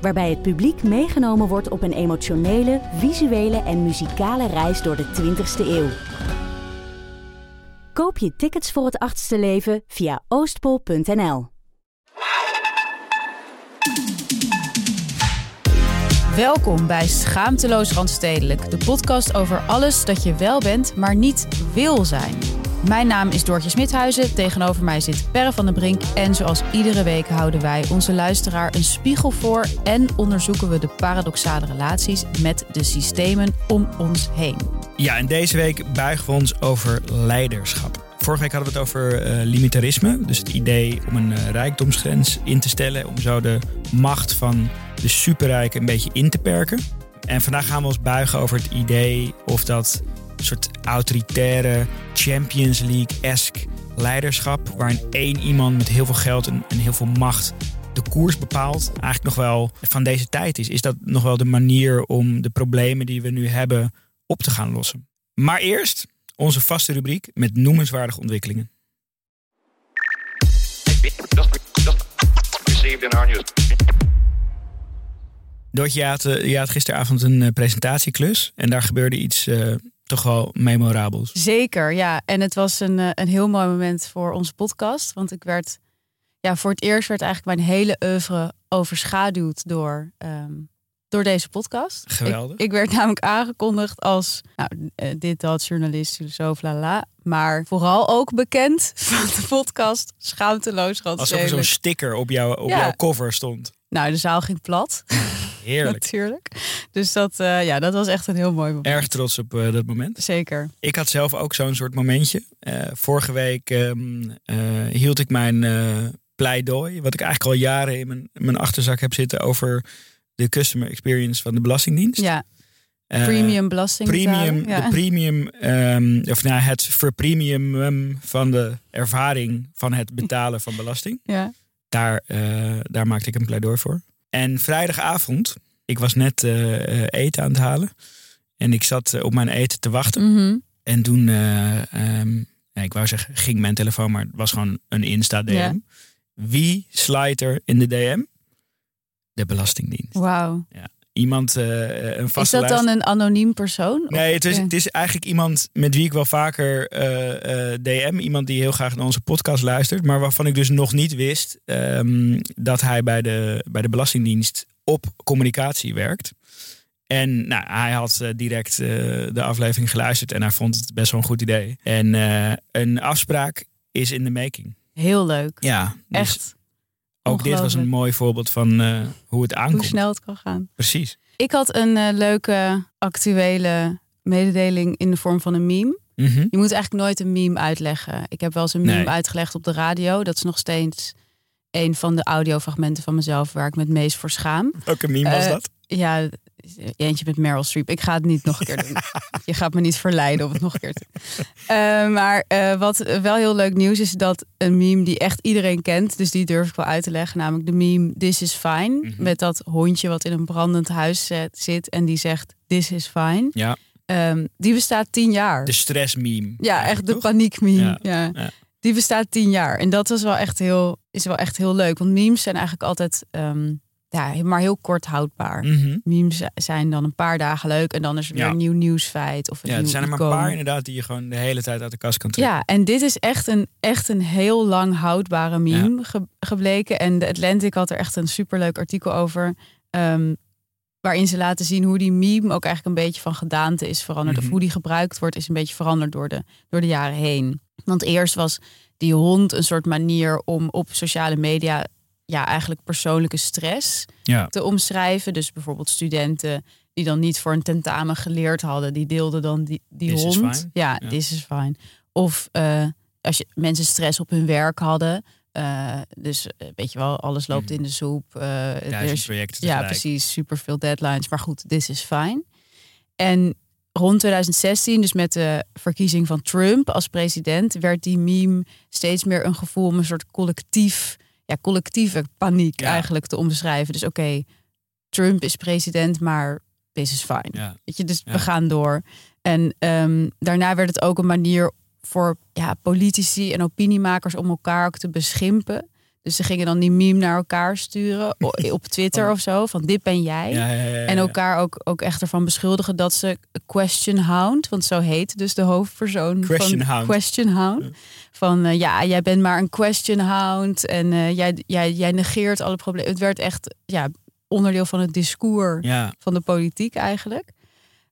waarbij het publiek meegenomen wordt op een emotionele, visuele en muzikale reis door de 20ste eeuw. Koop je tickets voor het achtste leven via oostpol.nl. Welkom bij Schaamteloos Randstedelijk, de podcast over alles dat je wel bent, maar niet wil zijn. Mijn naam is Doortje Smithuizen. Tegenover mij zit Perre van den Brink. En zoals iedere week houden wij onze luisteraar een spiegel voor en onderzoeken we de paradoxale relaties met de systemen om ons heen. Ja, en deze week buigen we ons over leiderschap. Vorige week hadden we het over uh, limitarisme. Dus het idee om een uh, rijkdomsgrens in te stellen. Om zo de macht van de superrijken een beetje in te perken. En vandaag gaan we ons buigen over het idee of dat soort autoritaire Champions League-esque leiderschap. Waarin één iemand met heel veel geld en, heel veel macht de koers bepaalt. Eigenlijk nog wel van deze tijd is. Is dat nog wel de manier om de problemen die we nu hebben op te gaan lossen? Maar eerst onze vaste rubriek met noemenswaardige ontwikkelingen. Doortje, je had, je had gisteravond een presentatieklus en daar gebeurde iets uh, toch wel memorabels. Zeker, ja. En het was een, een heel mooi moment voor onze podcast. Want ik werd, ja, voor het eerst werd eigenlijk mijn hele oeuvre overschaduwd door, um, door deze podcast. Geweldig. Ik, ik, werd namelijk aangekondigd als nou, dit, dat, journalist, filosoof, la la. Maar vooral ook bekend van de podcast Schaamteloos Alsof er zo'n sticker op, jou, op Ja. jouw cover stond. Nou, de zaal ging plat. Heerlijk. Natuurlijk. Dus dat, eh, ja, dat was echt een heel mooi moment. Erg trots op eh, dat moment. Zeker. Ik had zelf ook zo'n soort momentje. Eh, vorige week ehm, eh, hield ik mijn pleidooi, wat ik eigenlijk al jaren in mijn, in mijn achterzak heb zitten, over de customer experience van de Belastingdienst. Ja, premium belasting. premium, ja. de premium, ehm, of nou, het verpremium van de ervaring van het betalen van belasting. ja. Daar, daar maakte ik een pleidooi voor. En vrijdagavond, ik was net eh, eh, eten aan het halen. En ik zat eh, op mijn eten te wachten. Mhm. En toen, eh, ehm, ja, ik wou zeggen, ging mijn telefoon, maar het was gewoon een Insta-DM. Ja. Wie slijt er in de DM? De Belastingdienst. Wauw. Iemand, eh, een Is vaste dat dan een anoniem persoon? Nee, het is, het is eigenlijk iemand met wie ik wel vaker eh, eh, DM. Iemand die heel graag naar onze podcast luistert. Maar waarvan ik dus nog niet wist ehm, dat hij bij de, bij de Belastingdienst op communicatie werkt. En nou, hij had eh, direct eh, de aflevering geluisterd en hij vond het best wel een goed idee. En eh, een afspraak is in de making. Heel leuk. Ja, dus Echt. Ook dit was een mooi voorbeeld van eh, hoe het aankomt. Hoe snel het kan gaan. Precies. Ik had een eh, leuke actuele mededeling in de vorm van een meme. Mhm. Je moet eigenlijk nooit een meme uitleggen. Ik heb wel eens een meme Nee. uitgelegd op de radio. Dat is nog steeds een van de audiofragmenten van mezelf waar ik me het meest voor schaam. Welke meme was Eh, dat? Ja, eentje met Meryl Streep. Ik ga het niet nog een keer doen. Je gaat me niet verleiden om het nog een keer te doen. Eh, maar eh, wat wel heel leuk nieuws is dat een meme die echt iedereen kent, dus die durf ik wel uit te leggen, namelijk de meme This is fine. Mhm. Met dat hondje wat in een brandend huis zit en die zegt This is fine. Ja, Ehm, die bestaat tien jaar. de stressmeme. ja, eigenlijk, echt de toch? paniekmeme. Ja, Ja, ja. Die bestaat tien jaar. En dat was wel echt heel, is wel echt heel leuk. Want memes zijn eigenlijk altijd ehm, ja, maar heel kort houdbaar. Mhm. Memes zijn dan een paar dagen leuk en dan is er weer Ja. een nieuw nieuwsfeit of een Ja, er nieuw zijn er maar een paar inderdaad die je gewoon de hele tijd uit de kast kan trekken. Ja, en dit is echt een, echt een heel lang houdbare meme ge- gebleken. En de Atlantic had er echt een superleuk artikel over. Ehm, waarin ze laten zien hoe die meme ook eigenlijk een beetje van gedaante is veranderd. Mhm. Of hoe die gebruikt wordt, is een beetje veranderd door de, door de jaren heen. Want eerst was die hond een soort manier om op sociale media ja, eigenlijk persoonlijke stress Ja. te omschrijven. Dus bijvoorbeeld studenten die dan niet voor een tentamen geleerd hadden, die deelden dan die, die This hond. Ja, Ja. this is fine. Of eh, als je mensen stress op hun werk hadden. eh, dus eh, weet je wel, alles loopt Mhm. in de soep. er Duizend projecten ja, precies. Super veel deadlines. Maar goed, this is fine. En rond 2016, dus met de verkiezing van Trump als president, werd die meme steeds meer een gevoel om een soort collectief, ja, collectieve paniek Ja. eigenlijk te omschrijven. Dus oké, Trump is president, maar this is fine. Ja. Weet je, dus Ja. we gaan door. En ehm, daarna werd het ook een manier voor ja, politici en opiniemakers om elkaar ook te beschimpen. Dus ze gingen dan die meme naar elkaar sturen op Twitter of zo, van dit ben jij. Ja, ja, ja, ja. En elkaar ook, ook echt ervan beschuldigen dat ze question hound, want zo heet dus de hoofdpersoon Question van hound. question hound. Van eh, ja, jij bent maar een question hound en eh, jij, jij, jij negeert alle problemen. Het werd echt ja, onderdeel van het discours van de politiek eigenlijk.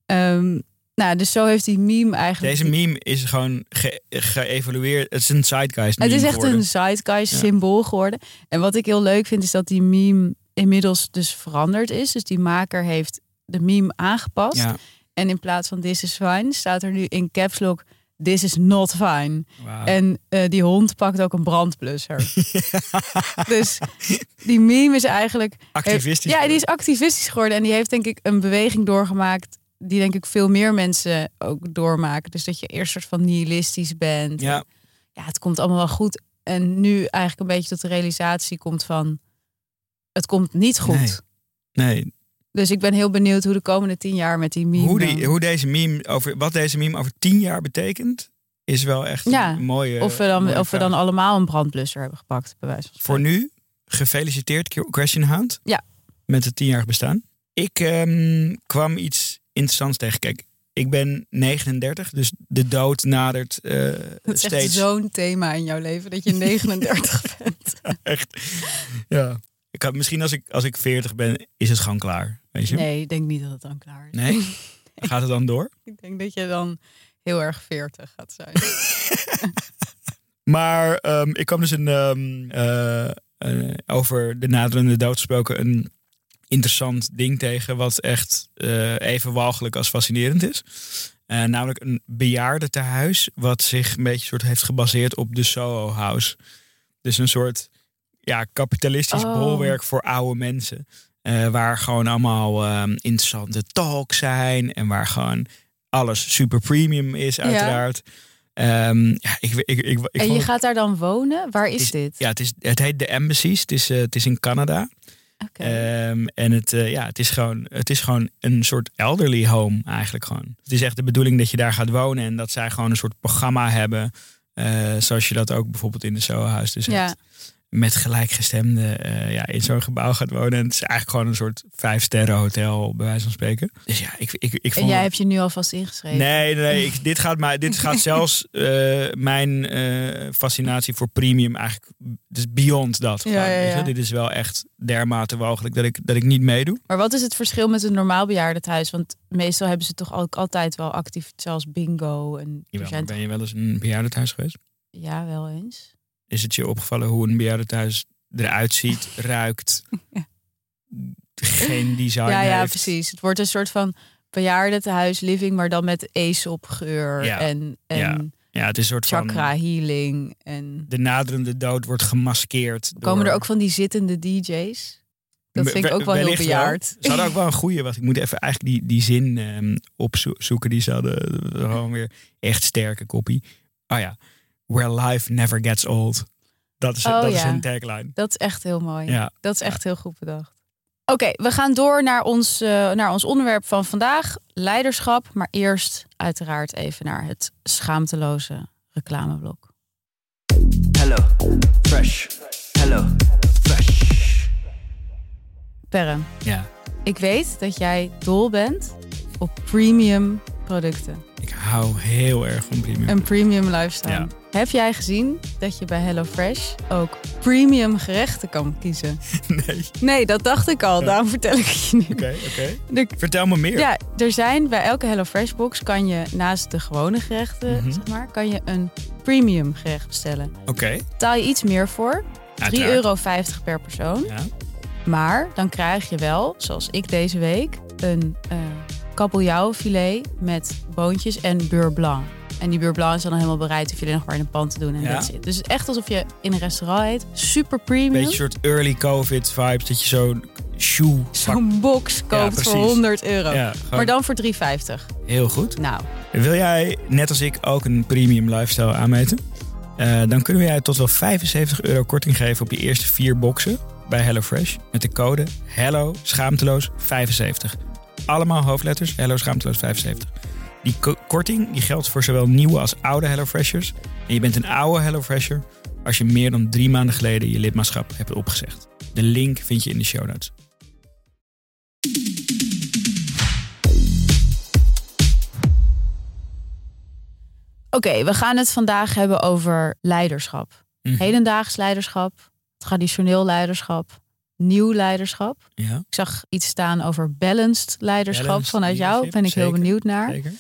Ehm, nou, dus zo heeft die meme eigenlijk. deze meme is gewoon ge- geëvalueerd. Het is een zeitgeist het is echt geworden. een zeitgeist Ja. symbool geworden. En wat ik heel leuk vind is dat die meme inmiddels dus veranderd is. Dus die maker heeft de meme aangepast. Ja, En in plaats van this is fine staat er nu in caps lock this is not fine. En eh, die hond pakt ook een brandblusser. dus die meme is eigenlijk Activistisch. Ja, die is activistisch geworden en die heeft denk ik een beweging doorgemaakt die denk ik veel meer mensen ook doormaken. Dus dat je eerst soort van nihilistisch bent. Ja. En, ja, het komt allemaal wel goed. En nu eigenlijk een beetje tot de realisatie komt van het komt niet goed. Nee. Nee, Dus ik ben heel benieuwd hoe de komende tien jaar met die meme. hoe, die, hoe deze meme over wat deze meme over tien jaar betekent, is wel echt Ja, een mooie. of we dan, mooie of we dan allemaal een brandblusser hebben gepakt, bij wijze van Voor nu, gefeliciteerd Question Hound. Ja. Met het tienjarig bestaan. Ik ehm, kwam iets interessants tegen. Kijk, ik ben 39, dus de dood nadert eh, Het is steeds. zo'n thema in jouw leven dat je 39 bent. Echt. Ja. Ik had, misschien als ik, als ik 40 ben, is het gewoon klaar. Weet je? Nee, ik denk niet dat het dan klaar is. Nee? Gaat het dan door? Ik denk dat je dan heel erg 40 gaat zijn. Maar ehm, ik kwam dus een, ehm, eh, eh, over de naderende dood gesproken een interessant ding tegen, wat echt eh, even walgelijk als fascinerend is. Eh, namelijk een bejaardentehuis, wat zich een beetje soort heeft gebaseerd op de Soho House. Dus een soort ja, kapitalistisch Oh. bolwerk voor oude mensen. Eh, waar gewoon allemaal ehm, interessante talks zijn en waar gewoon alles super premium is, uiteraard. Ehm, ja, ik, ik, ik, en je gaat daar dan wonen? Waar is is- dit? ja, het, is, het heet de Embassies. Het is, het is in Canada. Ehm, en het, eh, ja, het, is gewoon, het is gewoon een soort elderly home eigenlijk gewoon. Het is echt de bedoeling dat je daar gaat wonen en dat zij gewoon een soort programma hebben. eh, zoals je dat ook bijvoorbeeld in de Soho House dus Ja. hebt. Met gelijkgestemden eh, ja, in zo'n gebouw gaat wonen. En het is eigenlijk gewoon een soort vijf sterren hotel bij wijze van spreken. Dus ja, ik, ik, ik en vond jij het- hebt je nu alvast ingeschreven? Nee, nee. Ik, dit, gaat mij, dit gaat zelfs eh, mijn eh, fascinatie voor premium eigenlijk dus beyond dat. Ja, ja, ja. Dit is wel echt dermate mogelijk dat ik, dat ik niet meedoe. Maar wat is het verschil met een normaal bejaardentehuis? Want meestal hebben ze toch ook altijd wel actief, zoals bingo. En Jawel, maar ben je wel eens een bejaardentehuis geweest? Ja, wel eens. Is het je opgevallen hoe een bejaardentehuis eruit ziet, ruikt, geen design ja, ja, heeft? precies. Het wordt een soort van bejaardentehuis living, maar dan met Aesop-geur Ja. en, en Ja. Ja, het is een soort chakra van... healing. En De naderende dood wordt gemaskeerd. komen door- er ook van die zittende DJ's? Dat vind ik ook wel heel bejaard. Ze hadden ook wel een goede, wat ik moet even eigenlijk die, die zin ehm, opzoeken. Die ze hadden gewoon weer echt sterke kopie. Oh ja, where life never gets old. Dat is, Oh dat is hun tagline. Dat is echt heel mooi. Ja. Dat is echt heel goed bedacht. Oké, we gaan door naar ons, eh, naar ons onderwerp van vandaag, leiderschap. Maar eerst uiteraard even naar het schaamteloze reclameblok. Hello, fresh. Hello, fresh. Perre, Ja. ik weet dat jij dol bent op premium producten. Ik hou heel erg van premium. Een premium lifestyle. Ja. Heb jij gezien dat je bij HelloFresh ook premium gerechten kan kiezen? Nee. Nee, dat dacht ik al. Daarom vertel ik het je nu. Oké, oké. Er- Vertel me meer. Ja, er zijn bij elke HelloFresh box kan je naast de gewone gerechten, Mhm. zeg maar, kan je een premium gerecht bestellen. Oké. Betaal je iets meer voor, 3,50 Uiteraard. euro per persoon. Ja. Maar dan krijg je wel, zoals ik deze week, een eh kabeljauwfilet met boontjes en beurre blanc. En die beurre blanc is dan helemaal bereid, hoef je er nog maar in een pan te doen en Ja. dat zit. Dus het is echt alsof je in een restaurant eet. Super premium. Beetje soort early COVID vibes. Dat je zo'n shoe. Zo'n box koopt voor 100 euro. Ja, maar dan voor 3,50. heel goed. Nou, Wil jij, net als ik, ook een premium lifestyle aanmeten? Eh, dan kunnen we jij tot wel 75 euro korting geven op je eerste vier boxen bij HelloFresh. Met de code HELLO schaamteloos 75. Allemaal hoofdletters, HELLO schaamteloos 75. Die ko- korting die geldt voor zowel nieuwe als oude HelloFreshers. En je bent een oude HelloFresher als je meer dan drie maanden geleden je lidmaatschap hebt opgezegd. De link vind je in de show notes. oké, we gaan het vandaag hebben over leiderschap. Mhm. Hedendaags leiderschap, traditioneel leiderschap, nieuw leiderschap. Ja, Ik zag iets staan over balanced leiderschap Balanced vanuit jou. Ben ik heel benieuwd naar. zeker.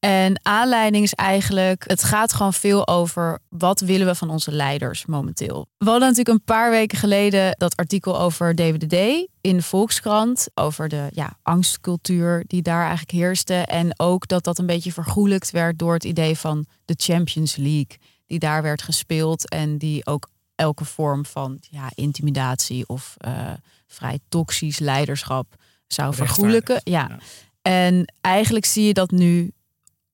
En aanleiding is eigenlijk, het gaat gewoon veel over wat willen we van onze leiders momenteel. We hadden natuurlijk een paar weken geleden dat artikel over DWDD in de Volkskrant. Over de ja, angstcultuur die daar eigenlijk heerste. En ook dat dat een beetje vergoelijkt werd door het idee van de Champions League. Die daar werd gespeeld en die ook elke vorm van ja, intimidatie of eh, vrij toxisch leiderschap zou vergoelijken. Ja. Ja. En eigenlijk zie je dat nu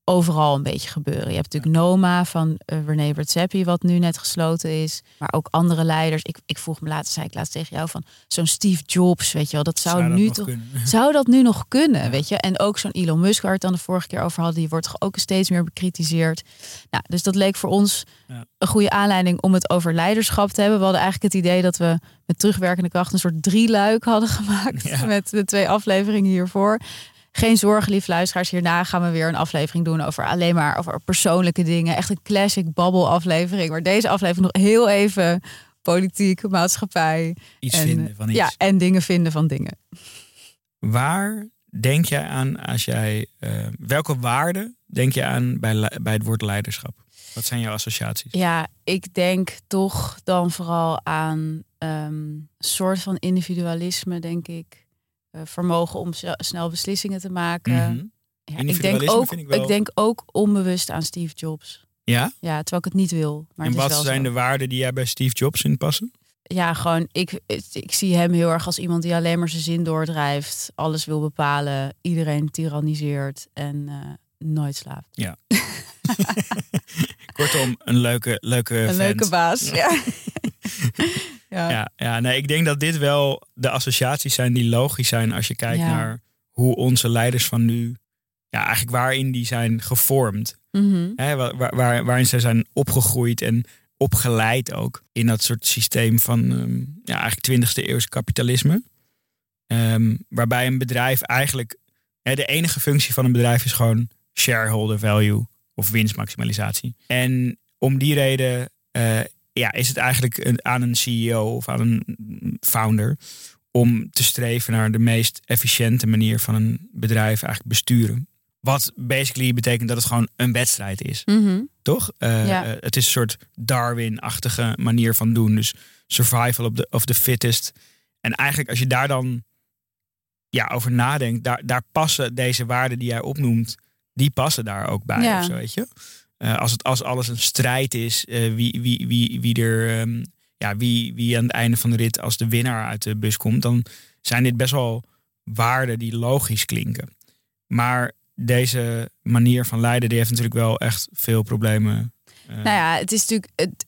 overal een beetje gebeuren. Je hebt natuurlijk Noma van uh, René Redzepi, wat nu net gesloten is. Maar ook andere leiders. Ik, ik vroeg me laatst, zei ik laatst tegen jou van zo'n Steve Jobs, weet je wel. Dat zou, Zou dat nu toch. kunnen? Zou dat nu nog kunnen, weet je? En ook zo'n Elon Musk, waar we het dan de vorige keer over hadden, die wordt toch ook steeds meer bekritiseerd. Nou, dus dat leek voor ons Ja. een goede aanleiding om het over leiderschap te hebben. We hadden eigenlijk het idee dat we met terugwerkende kracht een soort drieluik hadden gemaakt Ja. met de twee afleveringen hiervoor. Geen zorgen, lief luisteraars. Hierna gaan we weer een aflevering doen over alleen maar over persoonlijke dingen. Echt een classic babbel aflevering. Maar deze aflevering nog heel even politiek, maatschappij. Iets en, vinden van iets. Ja, en dingen vinden van dingen. Waar denk jij aan als jij. eh, welke waarden denk je aan bij, bij het woord leiderschap? Wat zijn jouw associaties? Ja, ik denk toch dan vooral aan ehm, soort van individualisme, denk ik. Eh, vermogen om snel beslissingen te maken. Mhm. Ja, ik, denk ook, ik wel- denk ook onbewust aan Steve Jobs. Ja? Ja, terwijl ik het niet wil. Maar en wat zijn zo. de waarden die jij bij Steve Jobs in passen? Ja, gewoon, ik, ik zie hem heel erg als iemand die alleen maar zijn zin doordrijft. Alles wil bepalen, iedereen tyranniseert en eh, nooit slaapt. Kortom, een leuke, leuke Een vent. leuke baas. Ja. ja. Ja, ja, nee, ik denk dat dit wel de associaties zijn die logisch zijn als je kijkt Ja. naar hoe onze leiders van nu, ja, eigenlijk waarin die zijn gevormd. Mhm. Hè, waar, waar, waar- waarin ze zijn opgegroeid en opgeleid ook in dat soort systeem van ehm, ja, eigenlijk 20e eeuwse kapitalisme. Ehm, waarbij een bedrijf eigenlijk, hè, de enige functie van een bedrijf is gewoon shareholder value of winstmaximalisatie. En om die reden eh, ja, is het eigenlijk een, aan een CEO of aan een founder om te streven naar de meest efficiënte manier van een bedrijf eigenlijk besturen. Wat basically betekent dat het gewoon een wedstrijd is Mhm. toch? Eh, Ja. eh, het is een soort Darwin-achtige manier van doen. Dus survival of the, of the fittest. En eigenlijk als je daar dan ja, over nadenkt, daar, daar passen deze waarden die jij opnoemt, die passen daar ook bij. Ja. Of zo, weet je? Eh, als, het, als alles een strijd is, eh, wie, wie, wie, wie er ehm, ja, wie, wie aan het einde van de rit als de winnaar uit de bus komt, dan zijn dit best wel waarden die logisch klinken. Maar deze manier van leiden, die heeft natuurlijk wel echt veel problemen. eh, Nou ja, het is natuurlijk het,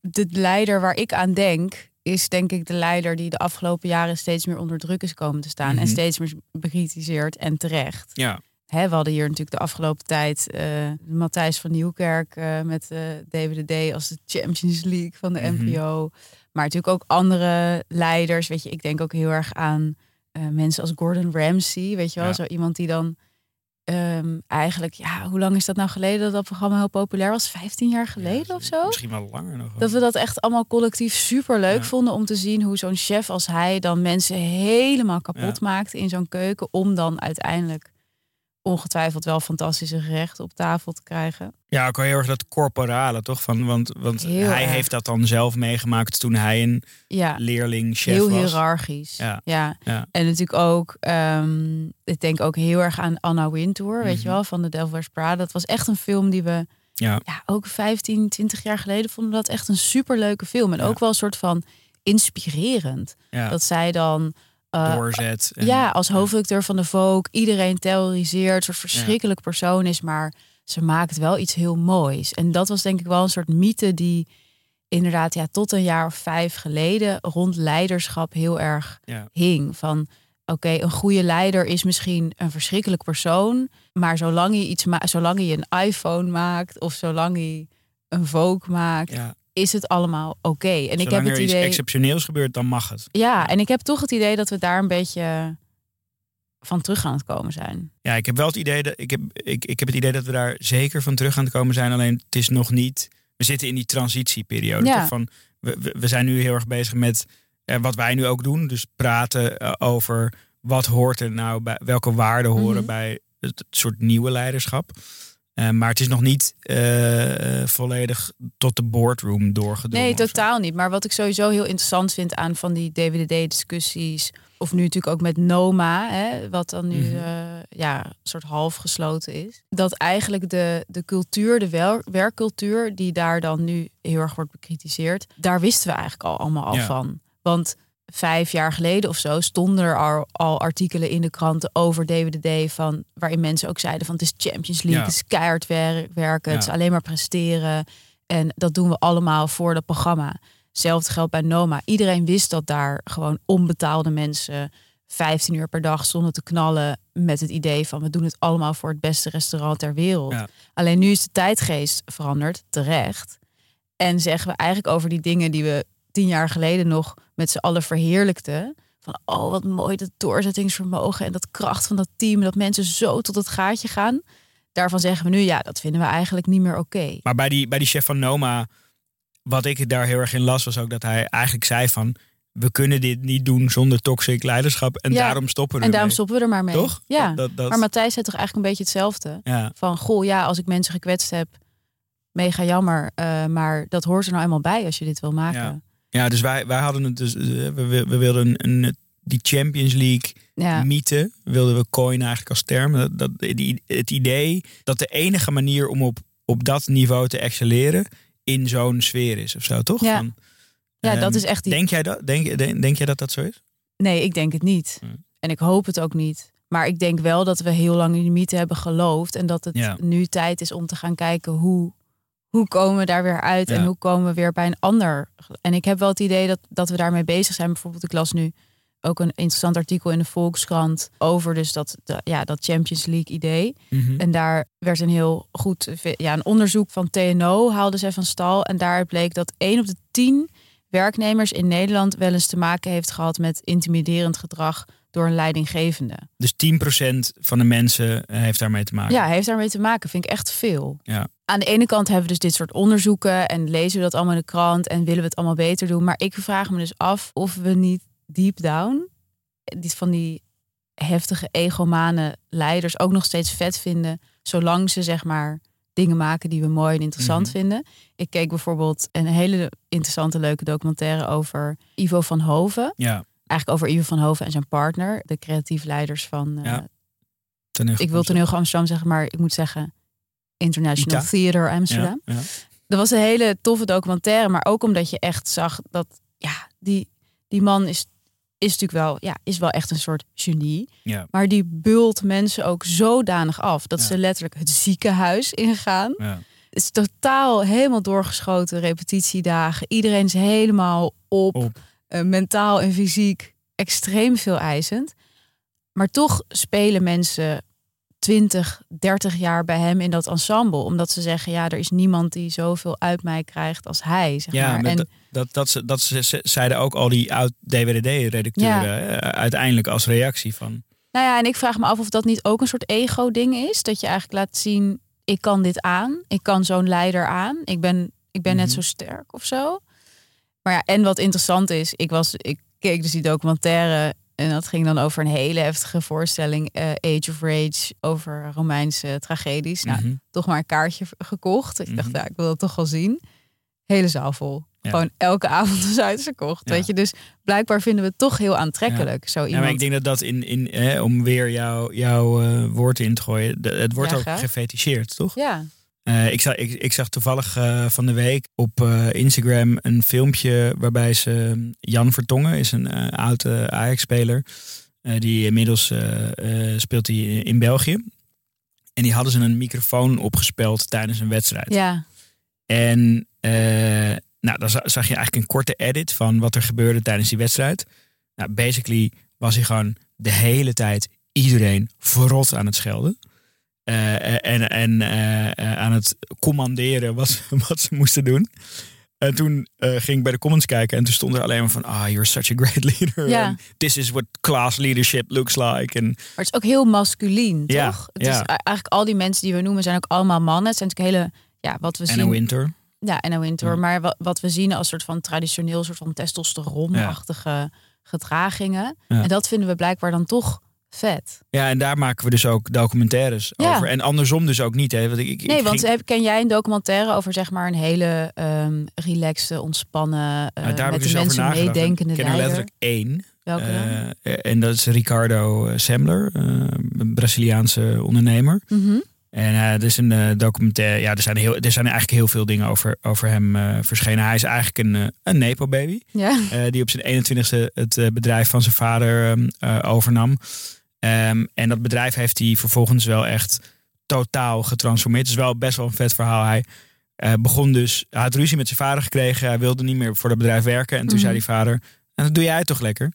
de leider waar ik aan denk, is denk ik de leider die de afgelopen jaren steeds meer onder druk is komen te staan en Mhm. steeds meer bekritiseerd en terecht. ja. Hè, we hadden hier natuurlijk de afgelopen tijd eh, Matthijs van Nieuwkerk eh, met de DWDD als de Champions League van de Mhm. NPO. Maar natuurlijk ook andere leiders. Weet je, ik denk ook heel erg aan eh, mensen als Gordon Ramsay. Weet je wel, Ja. zo iemand die dan ehm, eigenlijk, ja, hoe lang is dat nou geleden dat dat programma heel populair was? 15 jaar geleden Ja, of zo? Misschien wel langer nog. Dat we dat echt allemaal collectief super leuk Ja. vonden om te zien hoe zo'n chef als hij dan mensen helemaal kapot maakte in zo'n keuken. Om dan uiteindelijk ongetwijfeld wel fantastische gerechten op tafel te krijgen. Ja, ook wel heel erg dat corporale, toch? Van, want want Heel hij erg. heeft dat dan zelf meegemaakt toen hij een Ja, leerling chef heel was. hiërarchisch. Ja. Ja. Ja. En natuurlijk ook, ehm, ik denk ook heel erg aan Anna Wintour, weet je Mhm. wel, van de Devil Wears Prada. Dat was echt een film die we Ja. ja, ook 15, 20 jaar geleden vonden we dat echt een superleuke film. En ook wel een soort van inspirerend. Ja, Dat zij dan eh, doorzet. en- ja, als hoofdredacteur van de Vogue iedereen terroriseert, een soort verschrikkelijk persoon is, maar ze maakt wel iets heel moois. En dat was denk ik wel een soort mythe die inderdaad ja, tot een jaar of vijf geleden rond leiderschap heel erg Ja. hing. Van oké, een goede leider is misschien een verschrikkelijk persoon, maar zolang hij iets maakt, zolang hij een iPhone maakt of zolang hij een Vogue maakt, Ja. Is het allemaal oké. En ik heb het er iets idee. exceptioneels gebeurt, dan mag het. Ja, en ik heb toch het idee dat we daar een beetje van terug aan het komen zijn. Ja, ik heb wel het idee dat ik heb, ik, ik heb het idee dat we daar zeker van terug aan het komen zijn. Alleen het is nog niet. We zitten in die transitieperiode. Ja. Van, we, we, zijn nu heel erg bezig met eh, wat wij nu ook doen. Dus praten eh, over wat hoort er nou bij, welke waarden horen Mhm. bij het soort nieuwe leiderschap. Eh, maar het is nog niet eh, volledig tot de boardroom doorgedrongen. Nee, totaal niet. Maar wat ik sowieso heel interessant vind aan van die DWDD-discussies... of nu natuurlijk ook met Noma, hè, wat dan nu Mhm. eh, ja, een soort half gesloten is... dat eigenlijk de, de cultuur, de wel, werkcultuur... die daar dan nu heel erg wordt bekritiseerd... daar wisten we eigenlijk al allemaal al Ja. van. Want vijf jaar geleden of zo stonden er al, al artikelen in de kranten over DWDD... Van, waarin mensen ook zeiden van het is Champions League, Ja. het is keihard wer- werken... het is alleen maar presteren... En dat doen we allemaal voor dat programma. Hetzelfde geldt bij Noma. Iedereen wist dat daar gewoon onbetaalde mensen 15 uur per dag stonden te knallen met het idee van we doen het allemaal voor het beste restaurant ter wereld. Ja. Alleen nu is de tijdgeest veranderd, terecht. En zeggen we eigenlijk over die dingen die we tien jaar geleden nog met z'n allen verheerlijkten. Van oh, wat mooi dat doorzettingsvermogen en dat kracht van dat team. Dat mensen zo tot het gaatje gaan. Daarvan zeggen we nu, ja, dat vinden we eigenlijk niet meer oké. Maar bij die, bij die chef van Noma, wat ik daar heel erg in las, was ook dat hij eigenlijk zei van... we kunnen dit niet doen zonder toxic leiderschap en Ja, daarom stoppen we En daarom stoppen we er maar mee. Toch? Ja. Dat, dat, dat- Maar Matthijs zei toch eigenlijk een beetje hetzelfde. ja, Van, goh, ja, als ik mensen gekwetst heb, mega jammer. eh, maar dat hoort er nou eenmaal bij als je dit wil maken. Ja. Ja, dus wij, wij hadden het dus... eh, We, we, wilden een, die Champions League Ja. mythe wilden we coinen eigenlijk als term. Dat, dat, die, het idee dat de enige manier om op, op dat niveau te excelleren in zo'n sfeer is of zo, toch? Ja. Van, Ja, ehm, dat is echt die... Denk jij dat? Denk, denk, denk jij dat dat zo is? Nee, ik denk het niet. Hmm. En ik hoop het ook niet. Maar ik denk wel dat we heel lang in die mythe hebben geloofd. En dat het Ja. nu tijd is om te gaan kijken hoe, hoe komen we daar weer uit. Ja. En hoe komen we weer bij een ander. En ik heb wel het idee dat, dat we daarmee bezig zijn. Bijvoorbeeld, ik las nu ook een interessant artikel in de Volkskrant. Over dus dat, de- ja, dat Champions League idee. Mhm. En daar werd een heel goed ja, een onderzoek van TNO haalden zij van stal. En daaruit bleek dat 1 op de 10 werknemers in Nederland wel eens te maken heeft gehad met intimiderend gedrag door een leidinggevende. Dus 10% van de mensen eh, heeft daarmee te maken. Ja, heeft daarmee te maken. Vind ik echt veel. Ja. Aan de ene kant hebben we dus dit soort onderzoeken en lezen we dat allemaal in de krant en willen we het allemaal beter doen. Maar ik vraag me dus af of we niet deep down die van die heftige egomane leiders ook nog steeds vet vinden, zolang ze zeg maar dingen maken die we mooi en interessant Mhm. vinden. Ik keek bijvoorbeeld een hele interessante leuke documentaire over Ivo van Hoven. ja. Eigenlijk over Ivo van Hoven en zijn partner, de creatief leiders van Ja. Toneel ik wil toneel Amsterdam zeggen, maar ik moet zeggen International ITA. Theater Amsterdam. Ja, ja. Dat was een hele toffe documentaire, maar ook omdat je echt zag dat ja, die, die man is, is natuurlijk wel, ja, is wel echt een soort genie. Ja. Maar die bult mensen ook zodanig af dat ze letterlijk het ziekenhuis ingaan. Ja. Het is totaal helemaal doorgeschoten repetitiedagen. Iedereen is helemaal op, Op. eh, mentaal en fysiek extreem veel eisend. Maar toch spelen mensen 20, 30 jaar bij hem in dat ensemble. Omdat ze zeggen, ja, er is niemand die zoveel uit mij krijgt als hij. Zeg Ja, maar. En, dat, dat, dat, ze, dat ze, ze- zeiden ook al die oud-DWDD-redacteuren eh, uiteindelijk als reactie van... Nou ja, en ik vraag me af of dat niet ook een soort ego-ding is. Dat je eigenlijk laat zien, ik kan dit aan. Ik kan zo'n leider aan. Ik ben, ik ben net Mhm. zo sterk of zo. Maar ja, en wat interessant is, ik, was, ik keek dus die documentaire... en dat ging dan over een hele heftige voorstelling... eh, Age of Rage, over Romeinse tragedies. Nou, Mhm. toch maar een kaartje gekocht. Ik dacht, Mhm. ja, ik wil dat toch wel zien. Hele zaal vol. Ja. Gewoon elke avond is uitverkocht. Ja. Weet je, dus blijkbaar vinden we het toch heel aantrekkelijk. Zo Ja, iemand. maar ik denk dat dat in, in hè, om weer jouw jouw eh, woord in te gooien, het wordt ook graag. gefeticheerd, toch? Ja, Eh, ik, zag, ik, ik zag toevallig eh, van de week op eh, Instagram een filmpje waarbij ze Jan Vertongen is een oude Ajax-speler. die inmiddels speelt hij in België. En die hadden ze een microfoon opgespeld tijdens een wedstrijd. ja. En nou, dan za- zag je eigenlijk een korte edit van wat er gebeurde tijdens die wedstrijd. Nou, basically was hij gewoon de hele tijd iedereen verrot aan het schelden. Eh, en en eh, eh, aan het commanderen wat, ze- wat ze moesten doen. En toen ging ik bij de comments kijken en toen stond er alleen maar van... Ah, you're such a great leader. Ja. This is what class leadership looks like. En Maar het is ook heel masculien, Ja, toch? Het ja. is eigenlijk al die mensen die we noemen zijn ook allemaal mannen. Het zijn natuurlijk hele, ja, wat we Anna zien. Winter. Ja, en Winter. Ja. Maar wat, wat we zien als soort van traditioneel, soort van testosteronachtige gedragingen. En dat vinden we blijkbaar dan toch vet. Ja, en daar maken we dus ook documentaires Ja. over. En andersom dus ook niet. Hè? Want ik, ik, Nee, want ging- heb, ken jij een documentaire over zeg maar een hele ehm relaxte, ontspannen, eh, Nou, daar heb met ik de dus over mensen nagedacht. meedenkende Ik ken er letterlijk één. Welke dan? Eh, en dat is Ricardo eh, Semler, eh, een Braziliaanse ondernemer. Mhm. En eh er is een eh, documentaire. Ja, er zijn, heel, er zijn eigenlijk heel veel dingen over, over hem eh, verschenen. Hij is eigenlijk een, eh, een Nepo-baby. Ja. eh, die op zijn 21ste het eh, bedrijf van zijn vader ehm, eh, overnam. Ehm, en dat bedrijf heeft hij vervolgens wel echt totaal getransformeerd. Het is wel best wel een vet verhaal. Hij eh, begon dus, hij had ruzie met zijn vader gekregen. Hij wilde niet meer voor dat bedrijf werken. En toen Mhm. zei die vader, en dat doe jij toch lekker?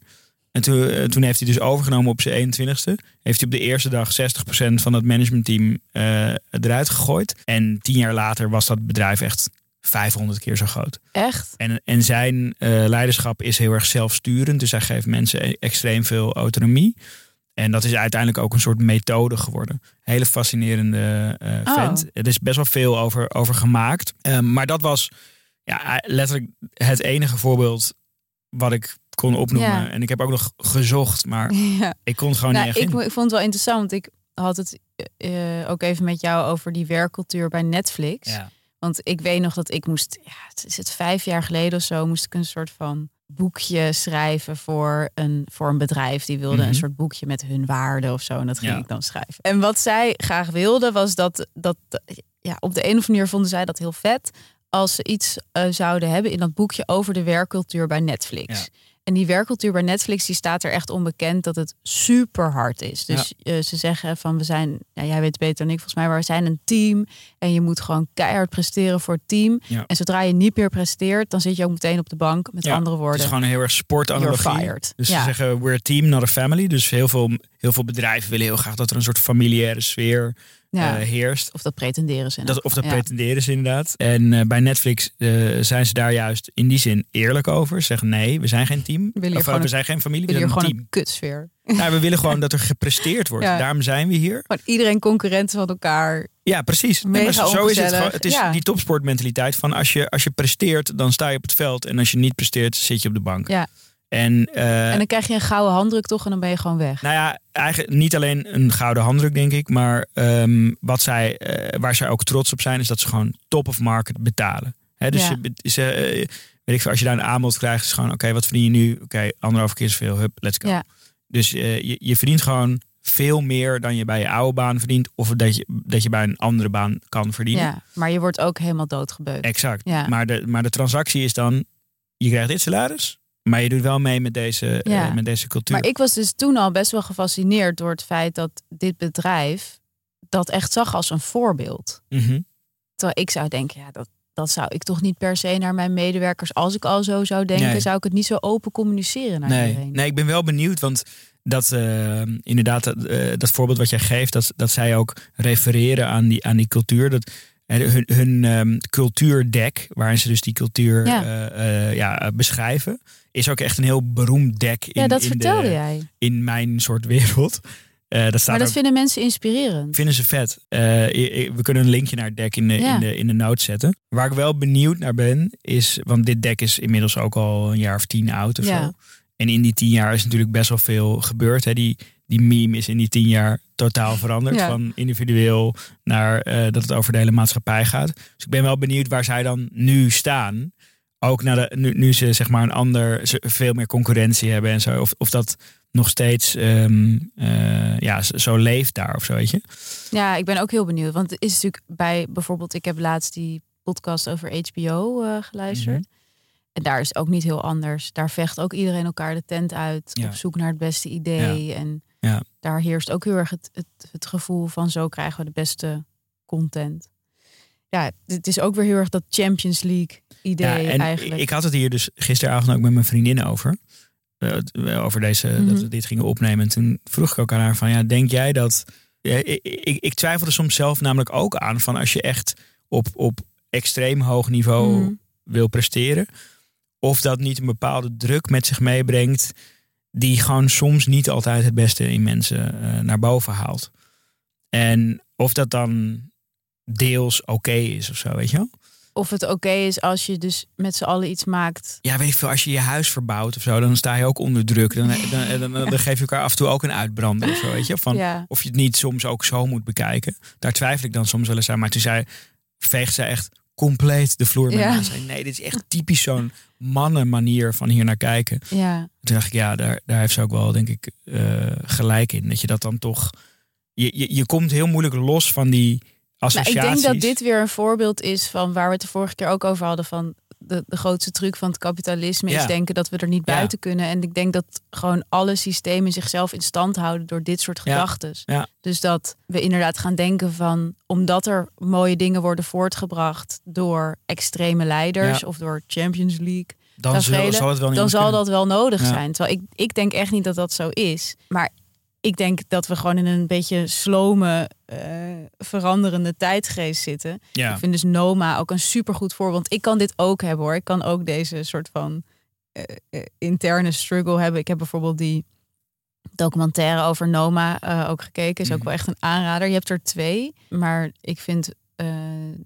En toen, eh, toen heeft hij dus overgenomen op zijn 21ste. Heeft hij op de eerste dag 60% van het managementteam eh eruit gegooid. En tien jaar later was dat bedrijf echt 500 keer zo groot. Echt? En, en zijn leiderschap is heel erg zelfsturend. Dus hij geeft mensen e- extreem veel autonomie. En dat is uiteindelijk ook een soort methode geworden. Hele fascinerende Oh. vent. Er is best wel veel over, over gemaakt. Ehm, maar dat was ja, letterlijk het enige voorbeeld wat ik kon opnoemen. Ja. En ik heb ook nog gezocht, maar Ja. ik kon gewoon Nou, niet echt ik, vond het wel interessant, want ik had het eh, ook even met jou over die werkcultuur bij Netflix. Ja. Want ik weet nog dat ik moest, ja, het is het vijf jaar geleden of zo, moest ik een soort van boekje schrijven voor een, voor een bedrijf. Die wilde Mhm. een soort boekje met hun waarden of zo. En dat ging Ja. ik dan schrijven. En wat zij graag wilde was dat, dat ja, op de een of andere manier vonden zij dat heel vet. Als ze iets eh, zouden hebben in dat boekje over de werkcultuur bij Netflix. Ja. En die werkcultuur bij Netflix die staat er echt onbekend dat het super hard is. Dus eh, ze zeggen van we zijn, jij weet beter dan ik volgens mij, maar we zijn een team. En je moet gewoon keihard presteren voor het team. Ja. En zodra je niet meer presteert, dan zit je ook meteen op de bank. Met Ja, andere Het woorden, is gewoon een heel erg sportanalogie. Dus ja. ze zeggen, we're a team, not a family. Dus heel veel, heel veel bedrijven willen heel graag dat er een soort familiaire sfeer ja. eh, heerst. of dat pretenderen ze. Dat, of dat ja. pretenderen ze inderdaad. En eh, bij Netflix eh, zijn ze daar juist in die zin eerlijk over. Ze zeggen nee, we zijn geen team. hier of, we zijn geen familie, We we willen zijn een gewoon team. een kutsfeer. Nou, we willen gewoon dat er gepresteerd wordt. Ja. Daarom zijn we hier. Gewoon iedereen concurrenten van elkaar. Ja, precies. Nee, maar zo is het gewoon. Het is Ja. die topsportmentaliteit van als je, als je presteert, dan sta je op het veld. En als je niet presteert, zit je op de bank. Ja. En, eh, en dan krijg je een gouden handdruk toch en dan ben je gewoon weg. Nou ja, eigenlijk niet alleen een gouden handdruk, denk ik. Maar ehm, wat zij, eh, waar zij ook trots op zijn, is dat ze gewoon top of market betalen. Dus Ja. ze, eh, weet ik veel, als je daar een aanbod krijgt, is gewoon: oké, wat verdien je nu? Oké, anderhalf keer zoveel. Hup, let's go. Ja. Dus je, je verdient gewoon veel meer dan je bij je oude baan verdient. Of dat je, dat je bij een andere baan kan verdienen. Ja, maar je wordt ook helemaal doodgebeukt. Exact. Ja. Maar, de, maar de transactie is dan: je krijgt dit salaris, maar je doet wel mee met deze, eh, met deze cultuur. Maar ik was dus toen al best wel gefascineerd door het feit dat dit bedrijf dat echt zag als een voorbeeld. Mhm. Terwijl ik zou denken, ja, dat, dat zou ik toch niet per se naar mijn medewerkers. Als ik al zo zou denken, Nee. zou ik het niet zo open communiceren naar Nee, iedereen. nee, ik ben wel benieuwd, want dat eh, inderdaad, dat, eh, dat voorbeeld wat jij geeft, dat, dat zij ook refereren aan die, aan die cultuur. Dat, hun hun ehm, cultuurdek, waarin ze dus die cultuur Ja. ja, beschrijven, is ook echt een heel beroemd dek in, ja, dat in, vertelde de, jij. in mijn soort wereld. Eh, dat staat Maar dat ook- vinden mensen inspirerend. vinden ze vet. Eh, we kunnen een linkje naar het deck in de, Ja. in, de, in de notes zetten. Waar ik wel benieuwd naar ben, is... Want dit deck is inmiddels ook al een jaar of tien oud of Ja. zo. En in die tien jaar is natuurlijk best wel veel gebeurd. Hè. Die, die meme is in die tien jaar totaal veranderd. Ja. Van individueel naar eh, dat het over de hele maatschappij gaat. Dus ik ben wel benieuwd waar zij dan nu staan. Ook naar de, nu, nu ze zeg maar een ander, ze veel meer concurrentie hebben en zo. Of, of dat nog steeds ehm, eh, ja, zo- leeft daar of zo, weet je. Ja, ik ben ook heel benieuwd. Want het is natuurlijk bij bijvoorbeeld, ik heb laatst die podcast over HBO eh, geluisterd. Mhm. En daar is het ook niet heel anders. Daar vecht ook iedereen elkaar de tent uit Ja. op zoek naar het beste idee. En Ja. daar heerst ook heel erg het, het, het gevoel van zo krijgen we de beste content. Ja, het is ook weer heel erg dat Champions League idee Ja, en eigenlijk. ik had het hier dus gisteravond ook met mijn vriendin over. Eh, het- over deze, Mhm. dat we dit gingen opnemen. En toen vroeg ik ook aan haar van, ja, denk jij dat... Ja, ik, ik, ik twijfelde soms zelf namelijk ook aan van als je echt op, op extreem hoog niveau Mhm. wil presteren. Of dat niet een bepaalde druk met zich meebrengt. Die gewoon soms niet altijd het beste in mensen eh, naar boven haalt. En of dat dan deels oké is of zo, weet je wel? Of het oké is als je dus met z'n allen iets maakt. Ja, weet ik veel, als je je huis verbouwt of zo, dan sta je ook onder druk. Dan, dan, dan, dan, geef je elkaar af en toe ook een uitbrander of zo, weet je? Van, Ja. Of je het niet soms ook zo moet bekijken. Daar twijfel ik dan soms wel eens aan. Maar toen zei, veegt zij echt compleet de vloer met Ja. Ze zei, nee, dit is echt typisch zo'n mannenmanier van hier naar kijken. Ja, Toen dacht ik, ja, daar, daar heeft ze ook wel, denk ik, eh, gelijk in. Dat je dat dan toch... Je, je, je komt heel moeilijk los van die Nou, ik denk dat dit weer een voorbeeld is van waar we het de vorige keer ook over hadden. Van de, de grootste truc van het kapitalisme Ja. is denken dat we er niet Ja. buiten kunnen. En ik denk dat gewoon alle systemen zichzelf in stand houden door dit soort Ja. gedachten. Dus dat we inderdaad gaan denken van omdat er mooie dingen worden voortgebracht door extreme leiders of door Champions League. dan zal, taferelen, zal het wel niet dan zal dat wel nodig zijn. Terwijl ik, ik denk echt niet dat dat zo is. Maar ik denk dat we gewoon in een beetje slome, eh, veranderende tijdgeest zitten. Ja. Ik vind dus Noma ook een supergoed voorbeeld. Want ik kan dit ook hebben hoor. Ik kan ook deze soort van eh, eh, interne struggle hebben. Ik heb bijvoorbeeld die documentaire over Noma ook gekeken. Is ook Mhm. wel echt een aanrader. Je hebt er twee. Maar ik vind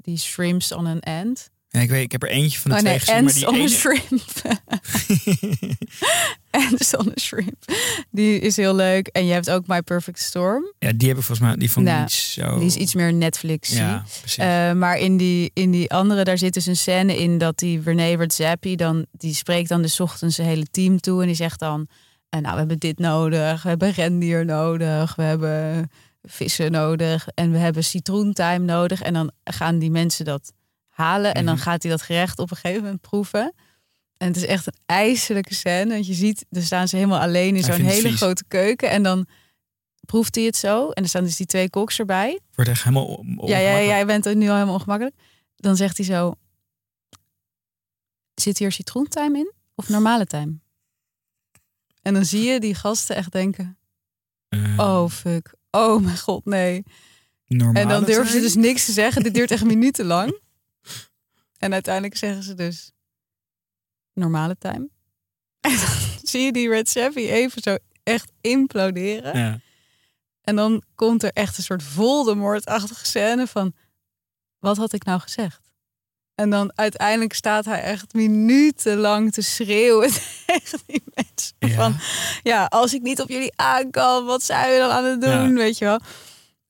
die Shrimps on an End. Ja, ik weet, ik heb er eentje van de Oh twee nee, gezien, maar Ends die on a ene... Shrimp. Ends on a Shrimp. Die is heel leuk. En je hebt ook My Perfect Storm. Ja, die heb ik volgens mij, die vond Nou, zo... Die is iets meer Netflix. Ja, precies. Eh, maar in die, in die andere, daar zit dus een scène in dat die René Redzepi dan, die spreekt dan dus 's ochtends zijn hele team toe en die zegt dan, eh, nou we hebben dit nodig, we hebben rendier nodig, we hebben vissen nodig en we hebben citroentime nodig en dan gaan die mensen dat halen en dan Mhm. gaat hij dat gerecht op een gegeven moment proeven. En het is echt een ijselijke scène, want je ziet, er staan ze helemaal alleen in zo'n hele vies. grote keuken en dan proeft hij het zo en er staan dus die twee koks erbij. Wordt echt helemaal Ja, ja, jij bent er nu al helemaal ongemakkelijk. Dan zegt hij zo: Zit hier citroentime in of normale time? En dan zie je die gasten echt denken: Eh, Oh fuck, oh mijn god, nee. normale En dan durven ze dus niks te zeggen. Dit duurt echt minuten lang. En uiteindelijk zeggen ze dus: Normale time. En dan zie je die Red Chevy even zo echt imploderen. Ja. En dan komt er echt een soort Voldemort-achtige scène van... Wat had ik nou gezegd? En dan uiteindelijk staat hij echt minutenlang te schreeuwen tegen die mensen. Ja. Van, ja, als ik niet op jullie aan kan, wat zijn we dan aan het doen? Ja. Weet je wel.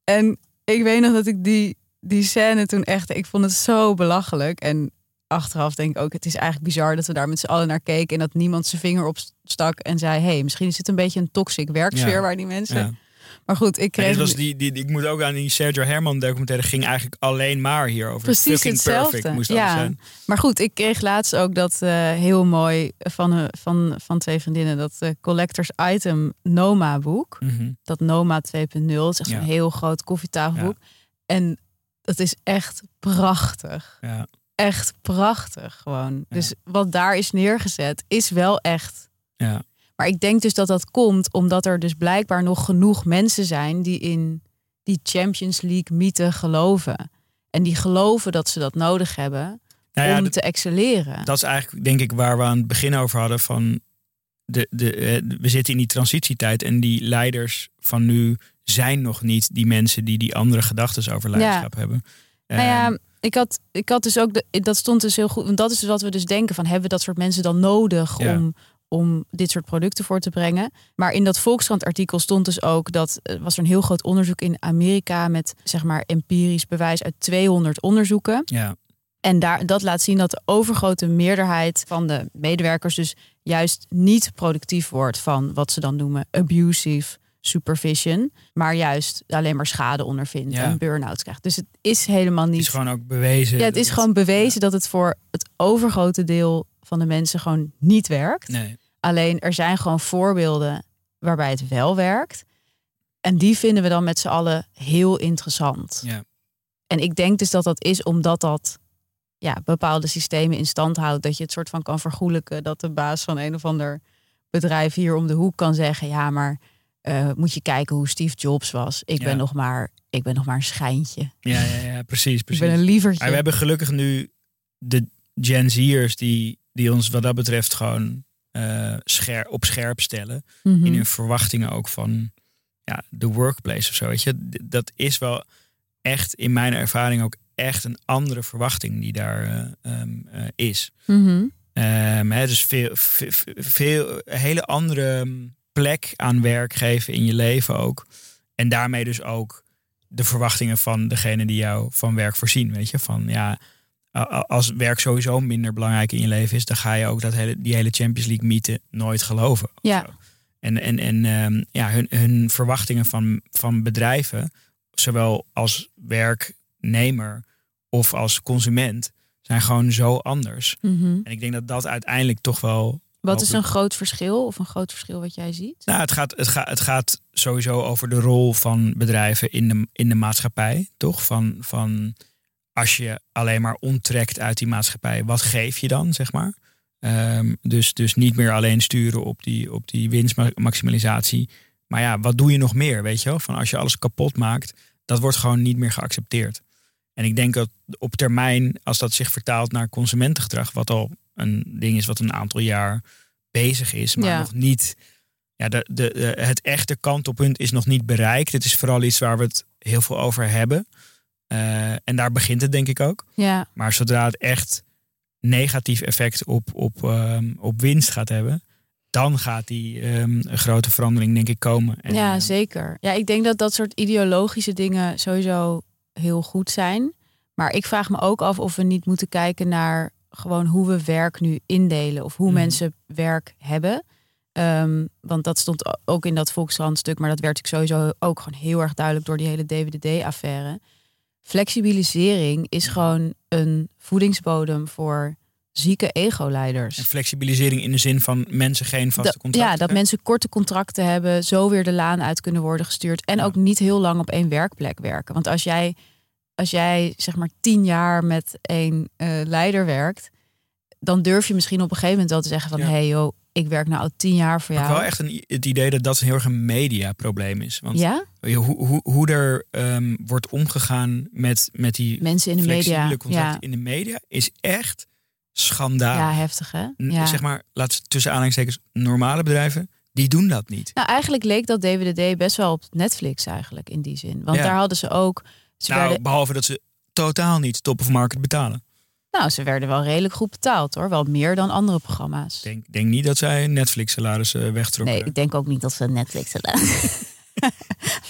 En ik weet nog dat ik die, die scène toen echt... Ik vond het zo belachelijk. En achteraf denk ik ook, het is eigenlijk bizar dat we daar met z'n allen naar keken... en dat niemand zijn vinger op stak en zei... hey, misschien is het een beetje een toxic werksfeer Ja. waar die mensen... Ja. Maar goed, ik kreeg... was die, die, ik moet ook aan die Sergio Herman documentaire ging eigenlijk alleen maar hierover. Precies Fucking hetzelfde. perfect moest Ja. alles zijn. Maar goed, ik kreeg laatst ook dat eh, heel mooi van, eh, van, van twee vriendinnen... dat eh, Collectors Item Noma boek. Mhm. Dat Noma 2.0. Het is echt Ja. een heel groot koffietafelboek. En dat is echt prachtig. Ja. Echt prachtig gewoon. Dus wat daar is neergezet is wel echt... Ja. Maar ik denk dus dat dat komt omdat er dus blijkbaar nog genoeg mensen zijn... die in die Champions League mythe geloven. En die geloven dat ze dat nodig hebben Nou ja, om te excelleren. dat is eigenlijk denk ik waar we aan het begin over hadden van de, de, eh, we zitten in die transitietijd en die leiders van nu zijn nog niet die mensen die die andere gedachten over leiderschap hebben. Nou ja, Ehm, ik had, ik had dus ook, de, dat stond dus heel goed. Want dat is dus wat we dus denken van, hebben we dat soort mensen dan nodig Ja. om, om dit soort producten voor te brengen? Maar in dat Volkskrant artikel stond dus ook dat er was er een heel groot onderzoek in Amerika met zeg maar empirisch bewijs uit 200 onderzoeken. ja, En daar, dat laat zien dat de overgrote meerderheid van de medewerkers dus juist niet productief wordt van wat ze dan noemen abusive supervision, maar juist alleen maar schade ondervindt Ja. en burn-out krijgt. Dus het is helemaal het niet. is gewoon ook bewezen. ja, het is gewoon bewezen dat het voor het overgrote deel van de mensen gewoon niet werkt. Nee, Alleen er zijn gewoon voorbeelden waarbij het wel werkt. En die vinden we dan met z'n allen heel interessant. ja. En ik denk dus dat dat is omdat dat ja, bepaalde systemen in stand houdt. Dat je het soort van kan vergoelijken. Dat de baas van een of ander bedrijf hier om de hoek kan zeggen. Ja, maar eh, moet je kijken hoe Steve Jobs was. Ik, Ja. ben, nog maar, ik ben nog maar een schijntje. Ja, ja, ja, precies, Ik precies. ben een lievertje. Maar we hebben gelukkig nu de Gen Z'ers die, die ons wat dat betreft gewoon scher op scherp stellen. Mhm. In hun verwachtingen ook van ja, de workplace of zo. Weet je? Dat is wel echt in mijn ervaring ook echt een andere verwachting die daar eh, ehm, eh, is. Ehm, hè, dus veel, veel, hele andere plek aan werk geven in je leven ook. En daarmee dus ook de verwachtingen van degene die jou van werk voorzien. Weet je, van ja, als werk sowieso minder belangrijk in je leven is, dan ga je ook dat hele, die hele Champions League mythe nooit geloven. Ja. En, en, en ehm, ja, hun, hun verwachtingen van, van bedrijven, zowel als werknemer of als consument, zijn gewoon zo anders. Mhm. En ik denk dat dat uiteindelijk toch wel. Wat is een groot verschil of een groot verschil wat jij ziet? Nou, het gaat, het, gaat, het gaat sowieso over de rol van bedrijven in de, in de maatschappij, toch? Van, van als je alleen maar onttrekt uit die maatschappij, wat geef je dan, zeg maar? Ehm, dus, dus niet meer alleen sturen op die, op die winstmaximalisatie. Maar ja, wat doe je nog meer, weet je wel? Van als je alles kapot maakt, dat wordt gewoon niet meer geaccepteerd. En ik denk dat op termijn, als dat zich vertaalt naar consumentengedrag, wat al een ding is wat een aantal jaar bezig is, maar Ja. nog niet. Ja, de, de, de- het echte kantelpunt is nog niet bereikt. Het is vooral iets waar we het heel veel over hebben. Eh, en daar begint het denk ik ook. Ja, Maar zodra het echt negatief effect op, op, ehm, op winst gaat hebben, dan gaat die ehm, grote verandering denk ik komen. En, ja, eh, zeker. Ja, ik denk dat dat soort ideologische dingen sowieso heel goed zijn. Maar ik vraag me ook af of we niet moeten kijken naar gewoon hoe we werk nu indelen. Of hoe Mhm. mensen werk hebben. Ehm, want dat stond ook in dat Volkskrant stuk. Maar dat werd ik sowieso ook gewoon heel erg duidelijk door die hele DWDD-affaire. Flexibilisering is gewoon een voedingsbodem voor zieke ego-leiders. En flexibilisering in de zin van mensen geen vaste contracten. Ja, dat mensen korte contracten hebben, zo weer de laan uit kunnen worden gestuurd. En Ja. ook niet heel lang op één werkplek werken. Want als jij, als jij zeg maar tien jaar met één eh, leider werkt, dan durf je misschien op een gegeven moment wel te zeggen van Ja. hey joh, ik werk nou al tien jaar voor Maar jou. wel echt een, het idee dat dat heel erg een mediaprobleem is. Want ja, hoe, hoe, hoe er ehm, wordt omgegaan met, met die mensen in de media. Ja. in de media is echt schandaal. ja, heftig hè? Ja. Zeg maar, laat tussen aanhalingstekens, normale bedrijven, die doen dat niet. Nou, eigenlijk leek dat DWDD best wel op Netflix eigenlijk in die zin. Want Ja. daar hadden ze ook. Ze Nou, werden, behalve dat ze totaal niet top of market betalen. nou, ze werden wel redelijk goed betaald hoor. Wel meer dan andere programma's. Ik denk, denk niet dat zij Netflix salarissen wegtrokken. Nee, ik denk ook niet dat ze Netflix hadden.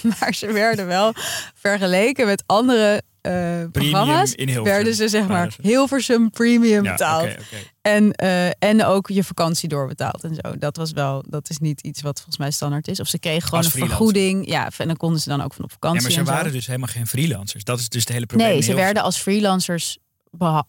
maar ze werden wel vergeleken met andere Premium programma's. in Werden ze zeg maar ze. Hilversum premium ja, betaald. oké. En, eh, en ook je vakantie doorbetaald en zo. Dat was wel, dat is niet iets wat volgens mij standaard is. Of ze kregen gewoon Als een freelancer. vergoeding. Ja, en dan konden ze dan ook van op Ja, vakantie. maar ze zo. waren dus helemaal geen freelancers. Dat is dus het hele probleem. Nee, ze werden als freelancers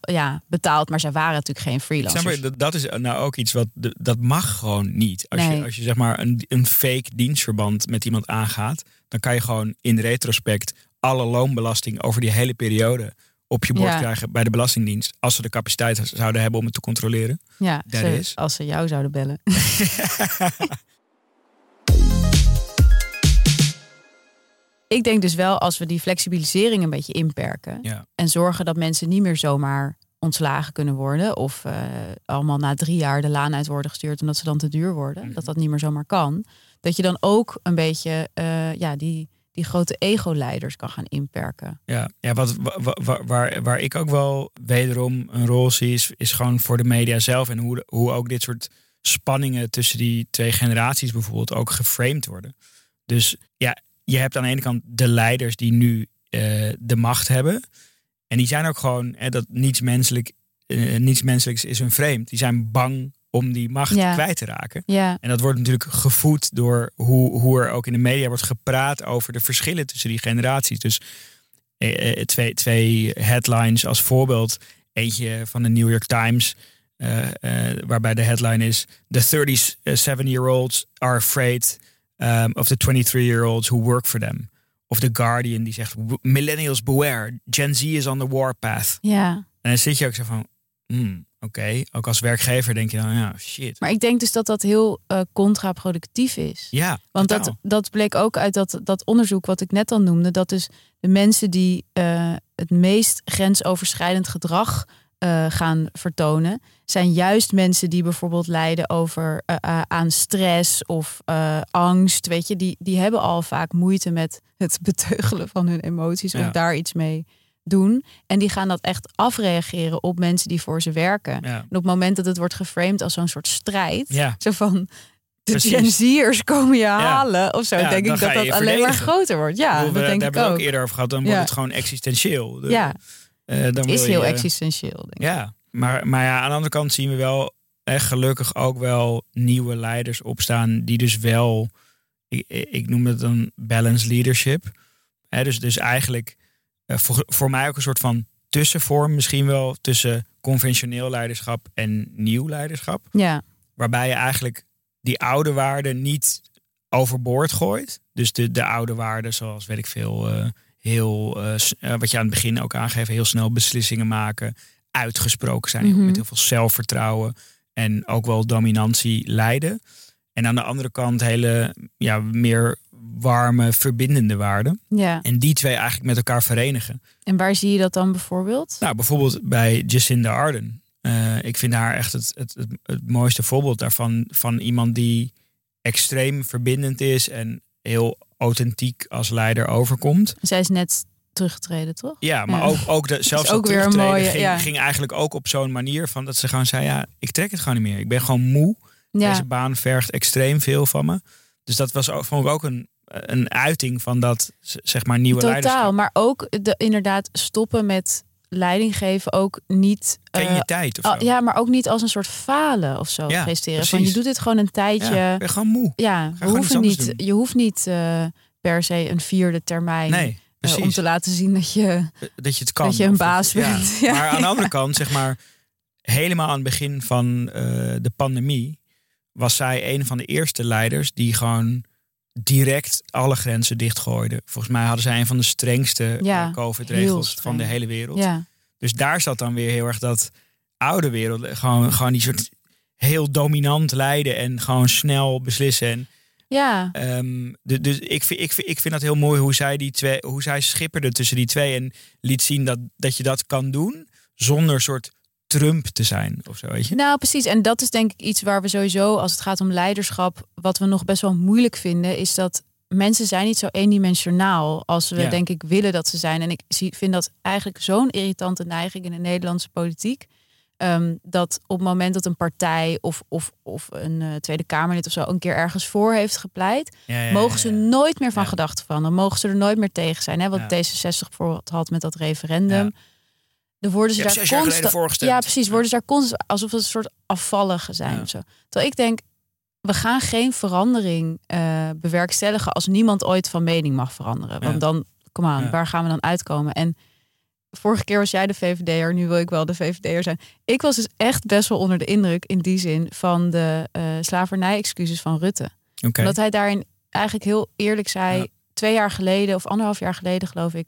ja, betaald, maar zij waren natuurlijk geen freelancers. Zeg maar, dat, dat is nou ook iets wat de- dat mag gewoon niet. Als Nee. je, als je zeg maar een, een fake dienstverband met iemand aangaat, dan kan je gewoon in retrospect alle loonbelasting over die hele periode op je bord Ja. krijgen bij de Belastingdienst. Als ze de capaciteit zouden hebben om het te controleren. ja, Daar ze- is. als ze jou zouden bellen. Ik denk dus wel als we die flexibilisering een beetje inperken Ja. en zorgen dat mensen niet meer zomaar ontslagen kunnen worden. Of eh, allemaal na drie jaar de laan uit worden gestuurd omdat ze dan te duur worden. Mhm. Dat dat niet meer zomaar kan. Dat je dan ook een beetje eh, ja, die, die grote ego-leiders kan gaan inperken. Ja, ja wat, wa- wa- wa- waar, waar ik ook wel wederom een rol zie, is, is gewoon voor de media zelf. En hoe, hoe ook dit soort spanningen tussen die twee generaties bijvoorbeeld ook geframed worden. Dus ja, je hebt aan de ene kant de leiders die nu eh, de macht hebben. En die zijn ook gewoon, hè, dat niets, menselijk, eh, niets menselijks is hun vreemd. Die zijn bang om die macht Ja. kwijt te raken. Ja, En dat wordt natuurlijk gevoed door hoe, hoe er ook in de media wordt gepraat over de verschillen tussen die generaties. Dus eh, eh, twee, twee headlines als voorbeeld. Eentje van de New York Times, eh, eh, waarbij de headline is: The 37-year-olds are afraid um, of the 23-year-olds who work for them. Of The Guardian die zegt: Millennials beware, Gen Z is on the warpath. ja. En dan zit je ook zo van: hmm, oké, ook als werkgever denk je dan: ja, shit. Maar ik denk dus dat dat heel eh, contraproductief is. Ja, Want dat, totaal. dat bleek ook uit dat, dat onderzoek wat ik net al noemde. Dat dus de mensen die eh, het meest grensoverschrijdend gedrag eh, gaan vertonen, zijn juist mensen die bijvoorbeeld lijden over aan stress of angst. Weet je, die, die hebben al vaak moeite met het beteugelen van hun emoties Ja. of daar iets mee doen. En die gaan dat echt afreageren op mensen die voor ze werken. Ja. En op het moment dat het wordt geframed als zo'n soort strijd, Ja. zo van de. Gen komen je halen of zo, Ja, denk ik dat dat alleen maar groter wordt. Ja, bedoel, we- dat denk daar ik hebben we ook. het ook eerder over gehad. Dan Ja. wordt het gewoon existentieel. De- Ja, eh, dan het is heel je- existentieel. Denk ik. Ja, maar, maar ja, aan de andere kant zien we wel echt gelukkig ook wel nieuwe leiders opstaan die dus wel, ik, ik noem het dan balanced leadership. Hè, dus, dus eigenlijk eh, voor, voor mij ook een soort van tussenvorm misschien wel tussen conventioneel leiderschap en nieuw leiderschap. Ja, Waarbij je eigenlijk die oude waarden niet overboord gooit. Dus de, de oude waarden zoals, weet ik veel, eh, heel, eh, eh, wat je aan het begin ook aangeeft, heel snel beslissingen maken, uitgesproken zijn, Mhm. met heel veel zelfvertrouwen en ook wel dominantie leiden. En aan de andere kant hele, ja, meer warme, verbindende waarden. ja. En die twee eigenlijk met elkaar verenigen. En waar zie je dat dan bijvoorbeeld? Nou, bijvoorbeeld bij Jacinda Ardern. Eh, ik vind haar echt het, het, het, het mooiste voorbeeld daarvan. Van iemand die extreem verbindend is en heel authentiek als leider overkomt. Zij is net teruggetreden, toch? Ja, maar Ja. ook, ook de, zelfs ook weer een mooie, ging, ja. ging eigenlijk ook op zo'n manier van dat ze gewoon zei: ja, ik trek het gewoon niet meer. Ik ben gewoon moe. Ja, Deze baan vergt extreem veel van me. Dus dat was ook, vond ik ook een, een uiting van dat zeg maar nieuwe totaal. leiderschap. Maar ook de, inderdaad stoppen met leiding geven. Ook niet. Ken eh, je tijd of al- zo? ja, maar ook niet als een soort falen of zo Ja, presteren. Van je doet dit gewoon een tijdje. Ja, Ja, ben gewoon moe. we hoeven anders niet, je hoeft niet eh, per se een vierde termijn. Nee, eh, om te laten zien dat je. dat je het kan. Dat je een baas ja. bent. Ja. Maar aan de andere kant, zeg maar, helemaal aan het begin van eh, de pandemie was zij een van de eerste leiders die gewoon direct alle grenzen dichtgooide. Volgens mij hadden zij een van de strengste Ja, eh, COVID-regels van de hele wereld. Ja, Dus daar zat dan weer heel erg dat oude wereld, gewoon, gewoon die soort heel dominant leiden en gewoon snel beslissen. En ja. Ehm, dus ik vind, ik, vind, ik vind dat heel mooi hoe zij, die twee, hoe zij schipperde tussen die twee. En liet zien dat, dat je dat kan doen zonder soort Trump te zijn of zo. Weet je? Nou, precies. En dat is denk ik iets waar we sowieso, als het gaat om leiderschap, wat we nog best wel moeilijk vinden, is dat mensen zijn niet zo eendimensionaal als we Ja. denk ik willen dat ze zijn. En ik zie, vind dat eigenlijk zo'n irritante neiging in de Nederlandse politiek. ehm, dat op het moment dat een partij of, of, of een eh, Tweede Kamerlid of zo een keer ergens voor heeft gepleit, Ja, ja, ja, mogen ze nooit meer van gedachten van. Dan mogen ze er nooit meer tegen zijn. Hè? Wat Ja. D66 bijvoorbeeld had met dat referendum. Dan worden ze daar constant. Ja, precies. Worden ze daar constant alsof het een soort afvallige zijn Ja. of zo. Terwijl ik denk, we gaan geen verandering eh, bewerkstelligen als niemand ooit van mening mag veranderen. Want Ja. dan, kom aan, Ja. waar gaan we dan uitkomen? En vorige keer was jij de VVD'er, nu wil ik wel de VVD'er zijn. Ik was dus echt best wel onder de indruk in die zin van de eh slavernij-excuses van Rutte. Oké. Omdat hij daarin eigenlijk heel eerlijk zei, Ja. twee jaar geleden of anderhalf jaar geleden geloof ik,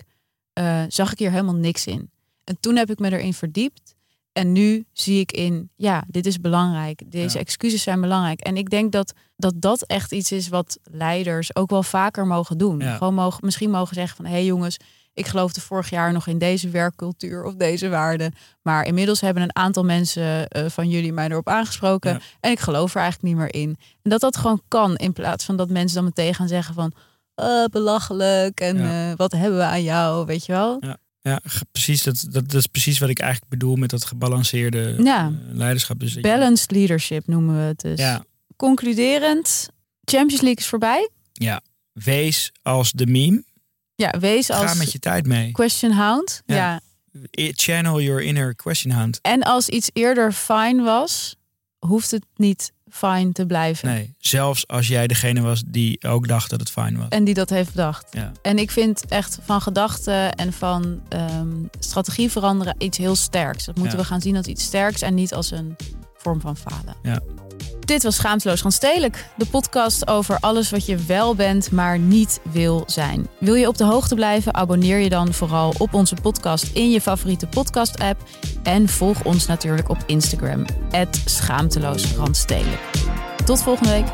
eh, zag ik hier helemaal niks in. En toen heb ik me erin verdiept. En nu zie ik in, ja, dit is belangrijk. Deze Ja. excuses zijn belangrijk. En ik denk dat, dat dat echt iets is wat leiders ook wel vaker mogen doen. Ja. Gewoon mogen, misschien mogen zeggen van, hé hey jongens, ik geloofde vorig jaar nog in deze werkcultuur of deze waarden. Maar inmiddels hebben een aantal mensen eh, van jullie mij erop aangesproken. Ja. En ik geloof er eigenlijk niet meer in. En dat dat gewoon kan. In plaats van dat mensen dan meteen gaan zeggen van... "Eh, belachelijk en Ja. eh, wat hebben we aan jou, weet je wel? Ja, ge- precies. Dat, dat, dat is precies wat ik eigenlijk bedoel met dat gebalanceerde Ja. eh, leiderschap. Dus Balanced leadership noemen we het dus. Ja, Concluderend, Champions League is voorbij. wees als de meme. Ja, wees als Ga met je tijd mee. question hound. Ja. ja. I- Channel your inner question hound. En als iets eerder fine was, hoeft het niet fine te blijven. Nee, zelfs als jij degene was die ook dacht dat het fijn was. En die dat heeft bedacht. Ja. En ik vind echt van gedachten en van ehm, strategie veranderen iets heel sterks. Dat moeten Ja. we gaan zien als iets sterks en niet als een vorm van falen. Ja. Dit was Schaamteloos Randstedelijk. De podcast over alles wat je wel bent, maar niet wil zijn. Wil je op de hoogte blijven? Abonneer je dan vooral op onze podcast in je favoriete podcast-app. En volg ons natuurlijk op Instagram. Schaamteloos Randstedelijk. Tot volgende week.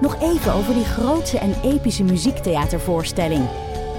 Nog even over die grootse en epische muziektheatervoorstelling.